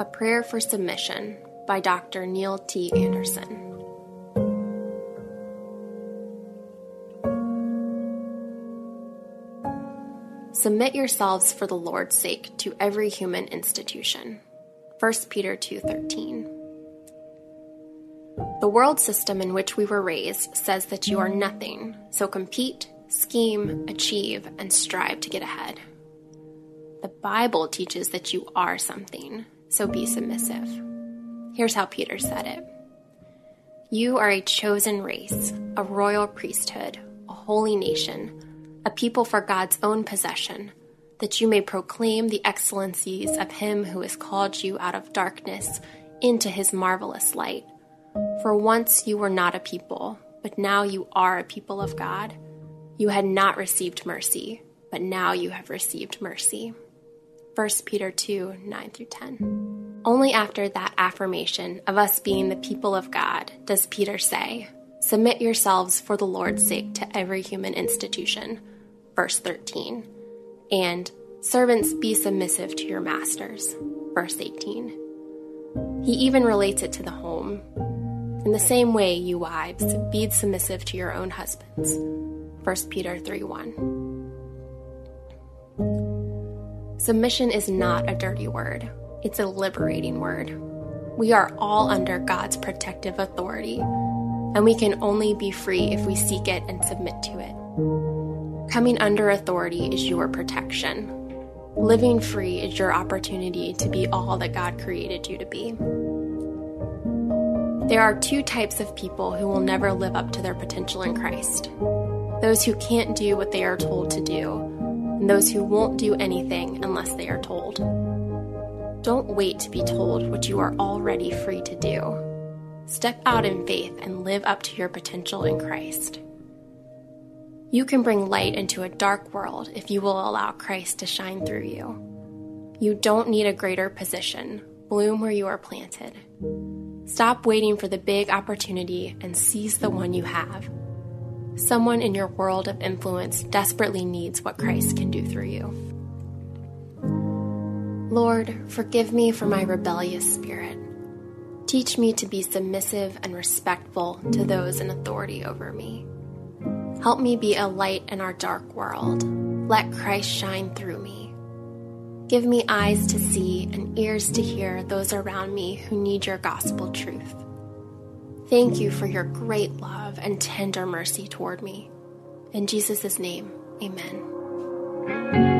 A Prayer for Submission by Dr. Neil T. Anderson. Submit yourselves for the Lord's sake to every human institution. 1 Peter 2:13. The world system in which we were raised says that you are nothing, so compete, scheme, achieve, and strive to get ahead. The Bible teaches that you are something, so be submissive. Here's how Peter said it You are a chosen race, a royal priesthood, a holy nation a people for God's own possession, that you may proclaim the excellencies of him who has called you out of darkness into his marvelous light. For once you were not a people, but now you are a people of God. You had not received mercy, but now you have received mercy. 1 Peter 2 9 through 10. Only after that affirmation of us being the people of God does Peter say, Submit yourselves for the Lord's sake to every human institution verse 13, and servants be submissive to your masters, verse 18. He even relates it to the home. In the same way, you wives, be submissive to your own husbands, 1 Peter 3 1. Submission is not a dirty word, it's a liberating word. We are all under God's protective authority, and we can only be free if we seek it and submit to it. Coming under authority is your protection. Living free is your opportunity to be all that God created you to be. There are two types of people who will never live up to their potential in Christ those who can't do what they are told to do, and those who won't do anything unless they are told. Don't wait to be told what you are already free to do. Step out in faith and live up to your potential in Christ. You can bring light into a dark world if you will allow Christ to shine through you. You don't need a greater position. Bloom where you are planted. Stop waiting for the big opportunity and seize the one you have. Someone in your world of influence desperately needs what Christ can do through you. Lord, forgive me for my rebellious spirit. Teach me to be submissive and respectful to those in authority over me. Help me be a light in our dark world. Let Christ shine through me. Give me eyes to see and ears to hear those around me who need your gospel truth. Thank you for your great love and tender mercy toward me. In Jesus' name, amen.